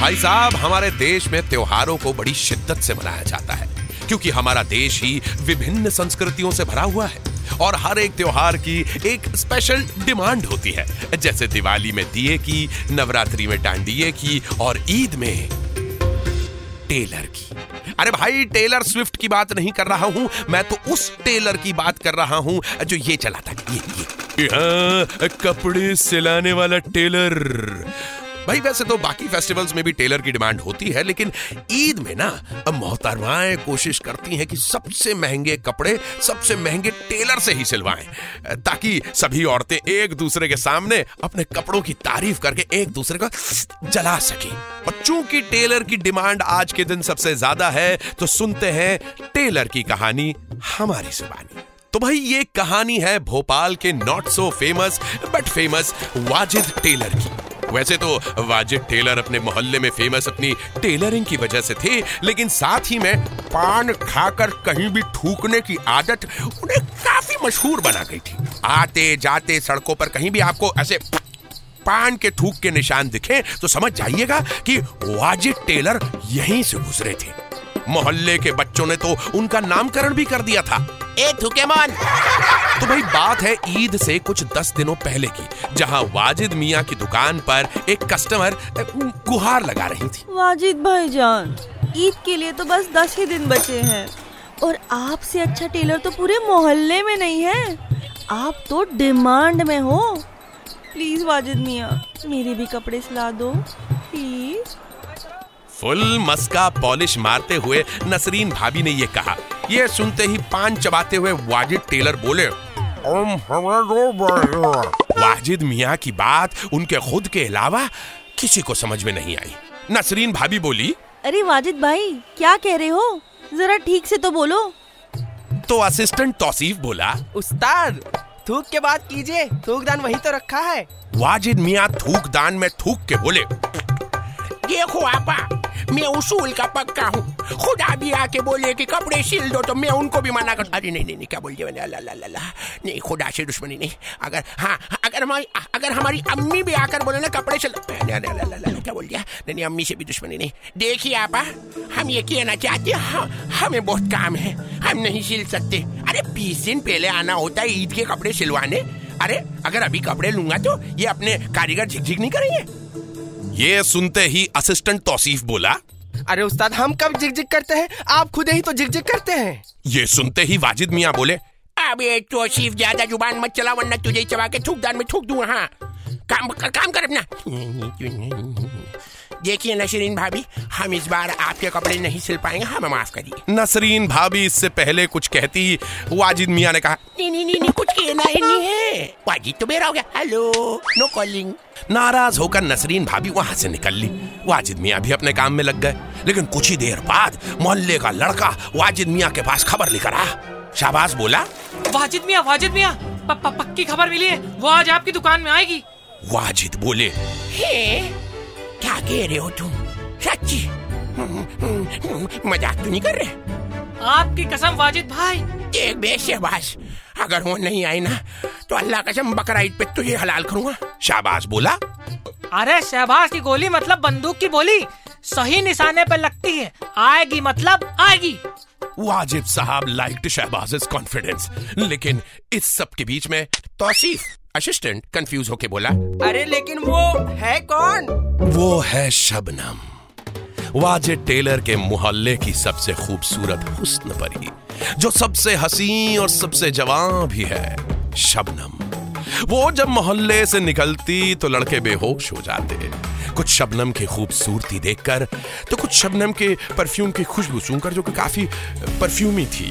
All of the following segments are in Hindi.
भाई साहब हमारे देश में त्योहारों को बड़ी शिद्दत से मनाया जाता है क्योंकि हमारा देश ही विभिन्न संस्कृतियों से भरा हुआ है और हर एक त्योहार की एक स्पेशल डिमांड होती है जैसे दिवाली में दिए की नवरात्रि में डांडिये की और ईद में टेलर की। अरे भाई टेलर स्विफ्ट की बात नहीं कर रहा हूँ मैं तो उस टेलर की बात कर रहा हूँ जो ये चलाता ये। ये हाँ, कपड़े सिलाने वाला टेलर। भाई, वैसे तो बाकी फेस्टिवल्स में भी टेलर की डिमांड होती है, लेकिन ईद में ना, अब मोहतरमाएँ कोशिश करती हैं कि सबसे महँगे कपड़े, सबसे महँगे टेलर से ही सिलवाएँ, ताकि सभी औरतें एक दूसरे के सामने अपने कपड़ों की तारीफ़ करके एक दूसरे को जला सके। और चूँकि टेलर की डिमांड आज के दिन सबसे ज़्यादा है तो सुनते हैं टेलर की कहानी हमारी जुबानी। तो भाई, ये कहानी है भोपाल के not so famous but famous Wajid tailor की। वैसे तो वाजिद टेलर अपने मोहल्ले में फ़ेमस अपनी टेलरिंग की वजह से थे, लेकिन साथ ही में पान खाकर कहीं भी थूकने की आदत उन्हें काफ़ी मशहूर बना गई थी। आते जाते सड़कों पर कहीं भी आपको ऐसे पान के थूक के निशान दिखे तो समझ जाइएगा कि वाजिद टेलर यहीं से गुजरे थे। मोहल्ले के बच्चों ने तो उनका नामकरण भी कर दिया था। ए थुकेमन तो भाई बात है ईद से कुछ दस दिनों पहले की जहाँ वाजिद मियाँ की दुकान पर एक कस्टमर गुहार लगा रही थी। वाजिद भाईजान ईद के लिए तो बस दस ही दिन बचे हैं। और आपसे अच्छा टेलर तो पूरे मोहल्ले में नहीं है। आप तो डिमांड में हो। प्लीज़ वाजिद मियाँ मेरे भी कपड़े सिला दो। प्लीज़। फुल मस्का पॉलिश मारते हुए नसरीन भाभी ने ये कहा। ये सुनते ही पान चबाते हुए वाजिद टेलर बोले वाजिद मियाँ की बात उनके खुद के अलावा किसी को समझ में नहीं आई। नसरीन भाभी बोली अरे वाजिद भाई क्या कह रहे हो? जरा ठीक से तो बोलो। तो असिस्टेंट तौसीफ बोला उस्ताद थूक के बात कीजिए थूकदान वही तो रखा है। वाजिद मियाँ थूक दान में थूक के बोले देखो आपा मैं उसूल का पक्का हूँ। खुदा भी आके बोले कि कपड़े सिल दो तो मैं उनको भी मना कर अरे नहीं नहीं नहीं क्या बोल दिया मैंने? अल्लाह अल्लाह नहीं खुदा से दुश्मनी नहीं। अगर हाँ अगर हमारी अगर हमारी अम्मी भी आकर बोले ना कपड़े सिल क्या बोल दिया? नहीं नहीं अम्मी से भी दुश्मनी नहीं। देखिए आपा हम ये कहना चाहते हाँ, हमें बहुत काम है। हम नहीं सिल सकते। अरे बीस दिन पहले आना होता है ईद के कपड़े सिलवाने। अरे अगर अभी कपड़े लूँगा तो ये अपने कारीगर झिकझिक नहीं करेंगे? ये सुनते ही असिस्टेंट तौसीफ बोला अरे उस्ताद हम कब जिक करते हैं? आप खुद ही तो जिक करते हैं। ये सुनते ही वाजिद मियाँ बोले अब तो सिर्फ़ ज़्यादा ज़ुबान मत चला वरना तुझे चबा के थूक दान में थूक दूँगा हाँ। काम कर काम कर अपना। देखिए नसरीन भाभी हम इस बार आपके कपड़े नहीं सिल पाएँगे हमें माफ़ करिए। नसरीन भाभी इससे पहले कुछ कहती वाजिद मियाँ ने कहा नहीं नहीं नहीं कुछ कहना ही नहीं है। वाजिद तो मेरा हो गया। हेलो नो कॉलिंग नाराज़ होकर नसरीन भाभी वहाँ से निकल ली। वाजिद मियाँ भी अपने काम में लग गए। लेकिन कुछ ही देर बाद मोहल्ले का लड़का वाजिद मियाँ के पास खबर लेकर आया। शाबाश बोला। वाजिद मियाँ वाजिद मियाँ प- प- पक्की खबर मिली है। वो आज आपकी दुकान में आएगी। वाजिद बोले हे? क्या कह रहे हो तुम? सच्ची? मज़ाक तो नहीं कर रहे? आपकी कसम वाजिद भाई। एक बेशबाश अगर वो नहीं आई ना तो अल्लाह कसम बकरा ईद पे तुझे हलाल करूँगा। शाबाश बोला? अरे शहबाज की गोली मतलब बंदूक की बोली। सही निशाने पर लगती है। आएगी मतलब आएगी। वाजिद साहब लाइक्ड शहबाज कॉन्फिडेंस। लेकिन इस सब के बीच में तौसीफ। असिस्टेंट कंफ्यूज होके बोला अरे लेकिन वो है कौन? वो है शबनम। वाजिद टेलर के मोहल्ले की सबसे खूबसूरत हुस्न परी जो सबसे हसी और सबसे जवां भी है शबनम। वो जब मोहल्ले से निकलती तो लड़के बेहोश हो जाते। कुछ शबनम की खूबसूरती देखकर तो कुछ शबनम के परफ्यूम की खुशबू सूंघकर जो कि काफ़ी परफ्यूमी थी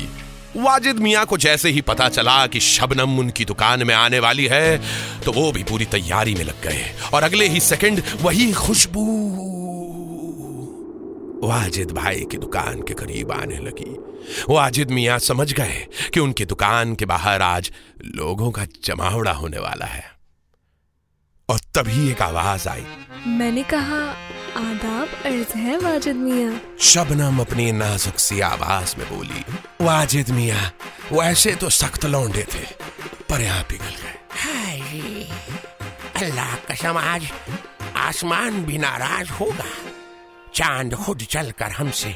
वाजिद मियाँ को जैसे ही पता चला कि शबनम उनकी दुकान में आने वाली है तो वो भी पूरी तैयारी में लग गए। और अगले ही सेकंड वही खुशबू वाजिद भाई की दुकान के करीब आने लगी। वाजिद मियाँ समझ गए कि उनकी दुकान के बाहर आज लोगों का जमावड़ा होने वाला है। और तभी एक आवाज़ आई। मैंने कहा आदाब अर्ज़ है वाजिद मियाँ। शबनम अपनी नाजुक सी आवाज़ में बोली वाजिद मियाँ वैसे तो सख्त लौंडे थे पर यहाँ पिघल गए। अल्लाह कसम आज आसमान भी नाराज़ होगा। चाँद खुद चलकर हमसे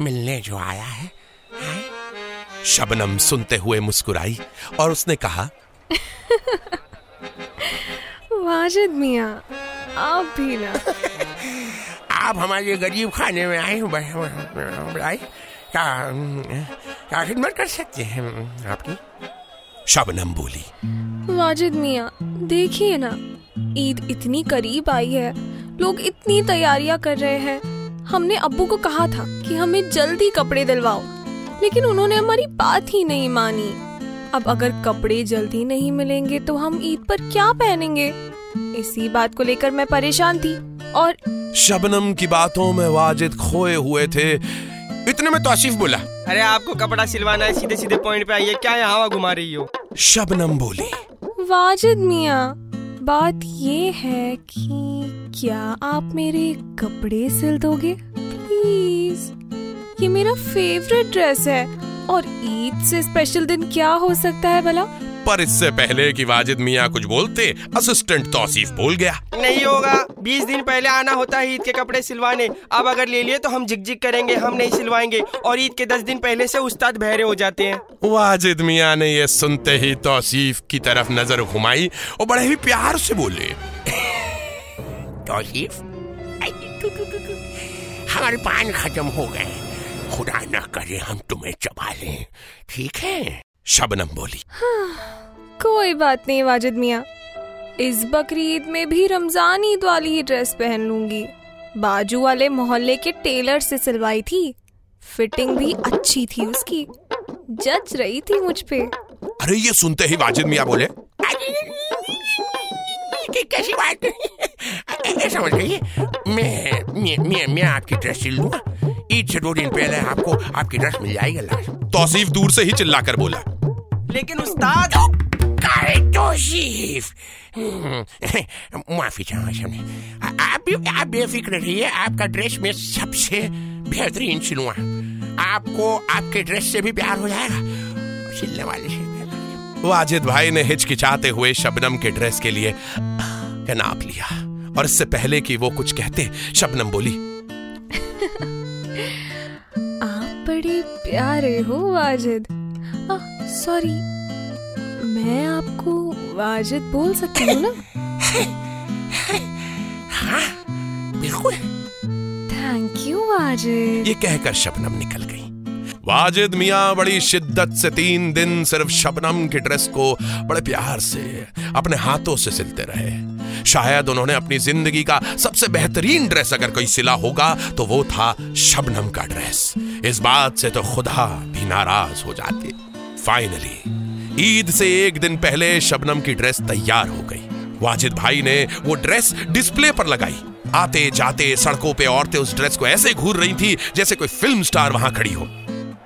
मिलने जो आया है शबनम सुनते हुए मुस्कुराई और उसने कहा वाजिद मियाँ आप भी ना। आप हमारे गरीब खाने में आए हो भाई क्या क्या खिदमत कर सकते हैं आपकी? शबनम बोली। वाजिद मियाँ देखिए ना ईद इतनी करीब आई है। लोग इतनी तैयारियाँ कर रहे हैं। हमने अब्बू को कहा था कि हमें जल्दी कपड़े दिलवाओ लेकिन उन्होंने हमारी बात ही नहीं मानी। अब अगर कपड़े जल्दी नहीं मिलेंगे तो हम ईद पर क्या पहनेंगे? इसी बात को लेकर मैं परेशान थी। और शबनम की बातों में वाजिद खोए हुए थे। इतने में तौसीफ बोला। अरे आपको कपड़ा सिलवाना है सीधे सीधे पॉइंट पे आइए। क्या यहाँ हवा घुमा रही हो? शबनम बोली। वाजिद मिया बात ये है कि क्या आप मेरे कपड़े सिल दोगे? प्लीज़ ये मेरा फेवरेट ड्रेस है। और ईद से स्पेशल दिन क्या हो सकता है भला? पर इससे पहले कि वाजिद मियाँ कुछ बोलते असिस्टेंट तौसीफ बोल गया। नहीं होगा। बीस दिन पहले आना होता है ईद के कपड़े सिलवाने। अब अगर ले लिए तो हम झिकझिक करेंगे हम नहीं सिलवाएँगे। और ईद के दस दिन पहले से उस्ताद बहरे हो जाते हैं। वाजिद मियाँ ने ये सुनते ही तौसीफ की तरफ़ नज़र घुमाई और बड़े ही प्यार से बोले तौसीफ हमारे पान खत्म हो गए। खुदा न करे हम तुम्हें चबा लें। ठीक है? शबनम बोली। हाँ, कोई बात नहीं वाजिद मियाँ। इस बकरीद में भी रमज़ान ईद वाली ही ड्रेस पहन लूँगी। बाजू वाले मोहल्ले के टेलर से सिलवाई थी। फिटिंग भी अच्छी थी उसकी। जच रही थी मुझ पे। अरे ये सुनते ही वाजिद मियाँ बोले। कैसी बात समझ गई मैं मैं मैं मैं आपकी ड्रेस सिल लूँगा ईद से दो दिन पहले आपको आपकी ड्रेस मिल जाएगी अल्लाह। तौसीफ दूर से ही चिल्लाकर बोला। लेकिन उस्ताद करे तौसीफ माफ़ी चाहूँगा सामने आप भी आप बेफिक्र रहिए आपका ड्रेस में सबसे बेहतरीन सिलूँगा आपको आपके ड्रेस से भी प्यार हो जाएगा। सिलने वाले से वाजिद भाई ने हिचकिचाते हुए शबनम के ड्रेस के लिए का नाप लिया। और इससे पहले कि वो कुछ कहते शबनम बोली आप बड़े प्यारे हो वाजिद। सॉरी मैं आपको वाजिद बोल सकती हूँ ना? हाँ बिल्कुल। Thank you Wajid. ये कहकर शबनम निकल गई। वाजिद मियाँ बड़ी शिद्दत से तीन दिन सिर्फ़ शबनम के ड्रेस को बड़े प्यार से अपने हाथों से सिलते रहे। शायद उन्होंने अपनी ज़िंदगी का सबसे बेहतरीन ड्रेस अगर कोई सिला होगा तो वो था शबनम का ड्रेस इस बात से तो खुदा भी नाराज़ हो जाते। फाइनली ईद से एक दिन पहले शबनम की ड्रेस तैयार हो गई। वाजिद भाई ने वो ड्रेस डिस्प्ले पर लगाई। आते जाते सड़कों पे औरतें उस ड्रेस को ऐसे घूर रही थी जैसे कोई फ़िल्म स्टार वहाँ खड़ी हो।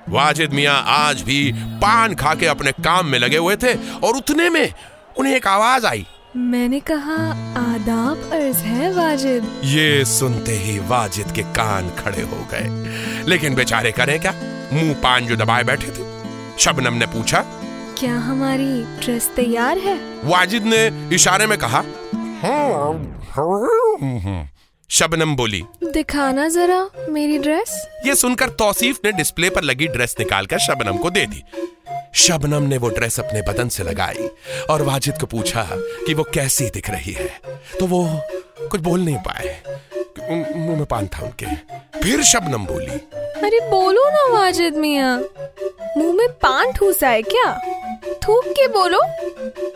वाजिद मियाँ आज भी पान खा के अपने काम में लगे हुए थे और उतने में उन्हें एक आवाज़ आई। मैंने कहा आदाब अर्ज़ है वाजिद. ये सुनते ही वाजिद के कान खड़े हो गए। लेकिन बेचारे करें क्या? मुँह पान जो दबाए बैठे थे। शबनम ने पूछा क्या हमारी ड्रेस तैयार है? वाजिद ने इशारे में कहा शबनम बोली दिखाना जरा मेरी ड्रेस। ये सुनकर तौसीफ ने डिस्प्ले पर लगी ड्रेस निकालकर शबनम को दे दी। शबनम ने वो ड्रेस अपने बदन से लगाई और वाजिद को पूछा कि वो कैसी दिख रही है। तो वो कुछ बोल नहीं पाए मुँह में पान था उनके। फिर शबनम बोली अरे बोलो ना वाजिद मियाँ। मुँह में पान ठूसा है क्या? थूक के बोलो।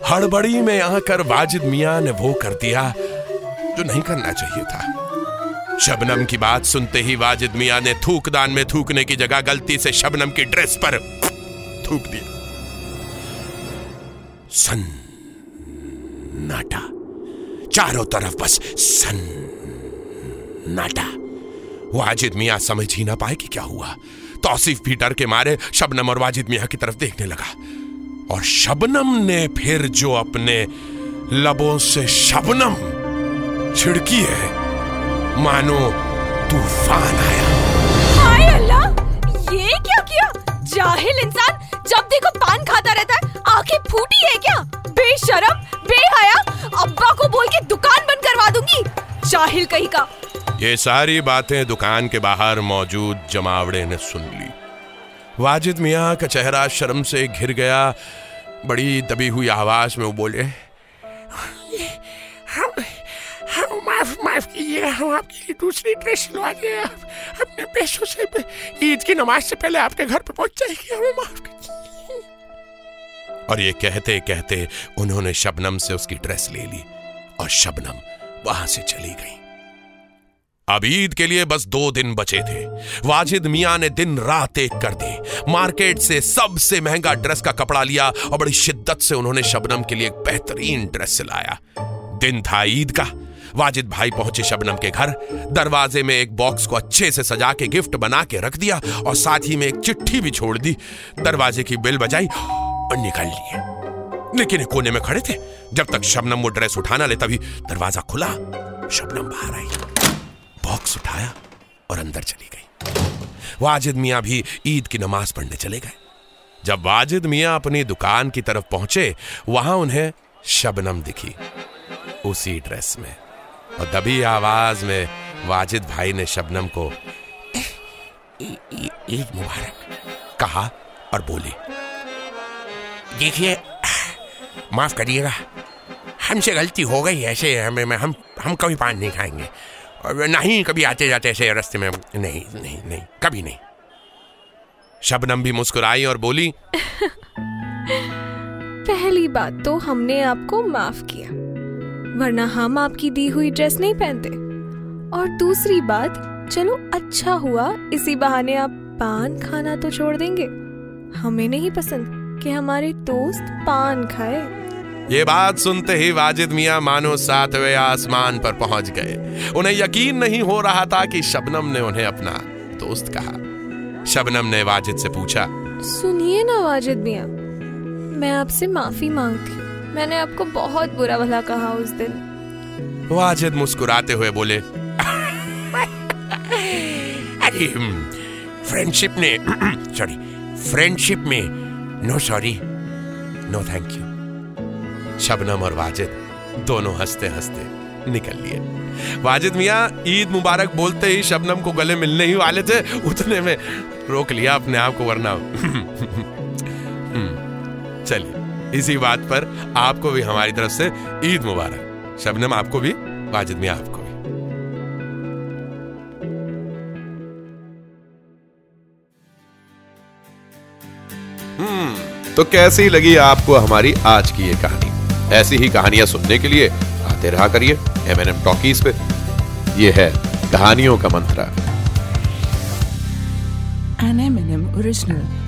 हड़बड़ी में आकर वाजिद मियाँ ने वो कर दिया जो नहीं करना चाहिए था। शबनम की बात सुनते ही वाजिद मियाँ ने थूकदान में थूकने की जगह गलती से शबनम की ड्रेस पर थूक दिया। सन नाटा चारों तरफ़ बस सन नाटा वाजिद मियाँ समझ ही ना पाए कि क्या हुआ। तौसीफ भी डर के मारे शबनम और वाजिद मियाँ की तरफ़ देखने लगा। और शबनम ने फिर जो अपने लबों से शबनम छिड़की है, मानो तूफ़ान आया। हाय अल्लाह, ये क्या किया? जाहिल इंसान, जब देखो पान खाता रहता है, आँखें फूटी है क्या? बेशरम, बेहया, अब्बा को बोल के दुकान बंद करवा दूँगी। जाहिल कहीं का ये सारी बातें दुकान के बाहर मौजूद जमावड़े ने सुन ली। वाजिद मियाँ का चेहरा शर्म से घिर गया। बड़ी दबी हुई आवाज़ में वो बोले हम हम माफ़ माफ़ कीजिएगा हम आपके लिए दूसरी ड्रेस सिलवा दें अपने पैसों से ईद की नमाज़ से पहले आपके घर पे पहुँच जाएगी हमें माफ़ कीजिए। और ये कहते कहते उन्होंने शबनम से उसकी ड्रेस ले ली और शबनम वहाँ से चली गई। अब ईद के लिए बस दो दिन बचे थे। वाजिद मियाँ ने दिन रात एक कर दी। मार्केट से सबसे महँगा ड्रेस का कपड़ा लिया और बड़ी शिद्दत से उन्होंने शबनम के लिए एक बेहतरीन ड्रेस सिलाया दिन था ईद का। वाजिद भाई पहुँचे शबनम के घर। दरवाजे में एक बॉक्स को अच्छे से सजा के गिफ्ट बना के रख दिया और साथ ही में एक चिट्ठी भी छोड़ दी। दरवाजे की बिल बजाई और निकल लिए। लेकिन कोने में खड़े थे। जब तक शबनम वो ड्रेस उठाना ले तभी दरवाज़ा खुला। शबनम बाहर आई। बॉक्स उठाया और अंदर चली गई। वाजिद मियाँ भी ईद की नमाज़ पढ़ने चले गए। जब वाजिद मियाँ अपनी दुकान की तरफ़ पहुँचे, वहाँ उन्हें शबनम दिखी उसी ड्रेस में। और दबी आवाज़ में वाजिद भाई ने शबनम को ईद मुबारक, कहा और बोली, देखिए, माफ़ करिएगा, हमसे गलती हो गई ऐसे, हमें, हम हम कभी पान नहीं खाएँगे। नहीं, कभी आते जाते ऐसे रास्ते में। नहीं नहीं नहीं, कभी नहीं। शबनम भी मुस्कुराई और बोली, पहली बात तो हमने आपको माफ़ किया, वरना हम आपकी दी हुई ड्रेस नहीं पहनते। और दूसरी बात, चलो अच्छा हुआ, इसी बहाने आप पान खाना तो छोड़ देंगे। हमें नहीं पसंद कि हमारे दोस्त पान खाए। ये बात सुनते ही वाजिद मियाँ मानो सातवें आसमान पर पहुँच गए। उन्हें यकीन नहीं हो रहा था कि शबनम ने उन्हें अपना दोस्त कहा। शबनम ने वाजिद से पूछा सुनिए ना वाजिद मियाँ मैं आपसे माफ़ी मांगती हूँ। मैंने आपको बहुत बुरा भला कहा उस दिन। वाजिद मुस्कुराते हुए बोले अरे फ्रेंडशिप ने सॉरी फ्रेंडशिप में no sorry no thank you Shabnam और वाजिद दोनों हँसते हँसते निकल लिए। वाजिद मियाँ, ईद मुबारक बोलते ही शबनम को गले मिलने ही वाले थे। उतने में रोक लिया अपने आप को, वरना चलिए, इसी बात पर आपको भी हमारी तरफ़ से ईद मुबारक। शबनम आपको भी, वाजिद मियाँ आपको भी। हम्म तो कैसी लगी आपको हमारी आज की ये कहानी? ऐसी ही कहानियाँ सुनने के लिए आते रहा करिए एम एन एम टॉकीज पे ये है कहानियों का मंत्रा An M&M original.